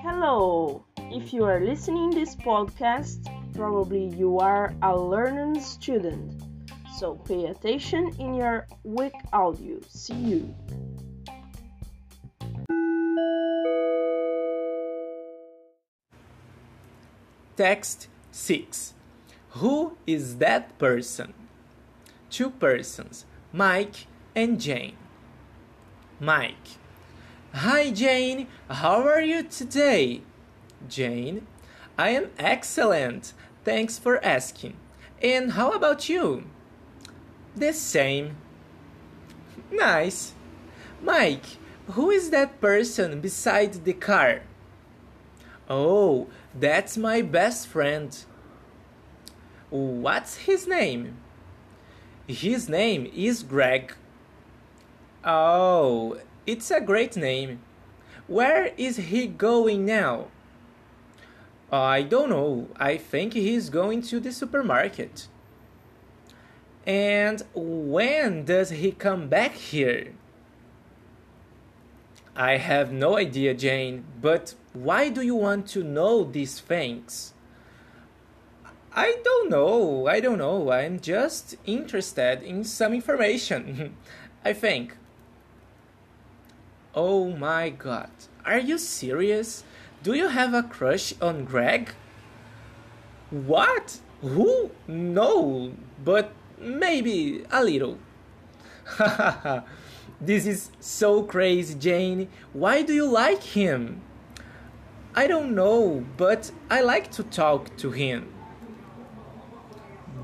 Hello! If you are listening this podcast, probably you are a learning student. So pay attention in your week audio. See you. Text 6. Who is that person? Two persons, Mike and Jane. Mike. Hi Jane, how are you today? Jane. I am excellent, thanks for asking. And how about you? The same. Nice. Mike, who is that person beside the car? Oh, that's my best friend. What's his name? His name is Greg. Oh, it's a great name. Where is he going now? I don't know. I think he's going to the supermarket. And when does he come back here? I have no idea, Jane, but why do you want to know these things? I don't know. I don't know. I'm just interested in some information. I think. Oh my god. Are you serious? Do you have a crush on Greg? What? Who? No, but maybe a little. this is so crazy, Jane. Why do you like him? I don't know, but I like to talk to him.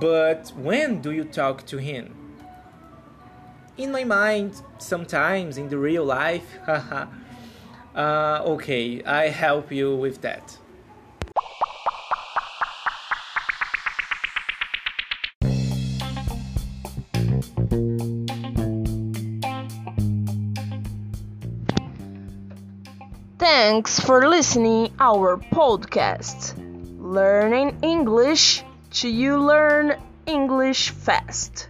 But when do you talk to him? In my mind, sometimes in the real life. uh, okay, I help you with that. Thanks for listening our podcast. Learning English to you learn English fast.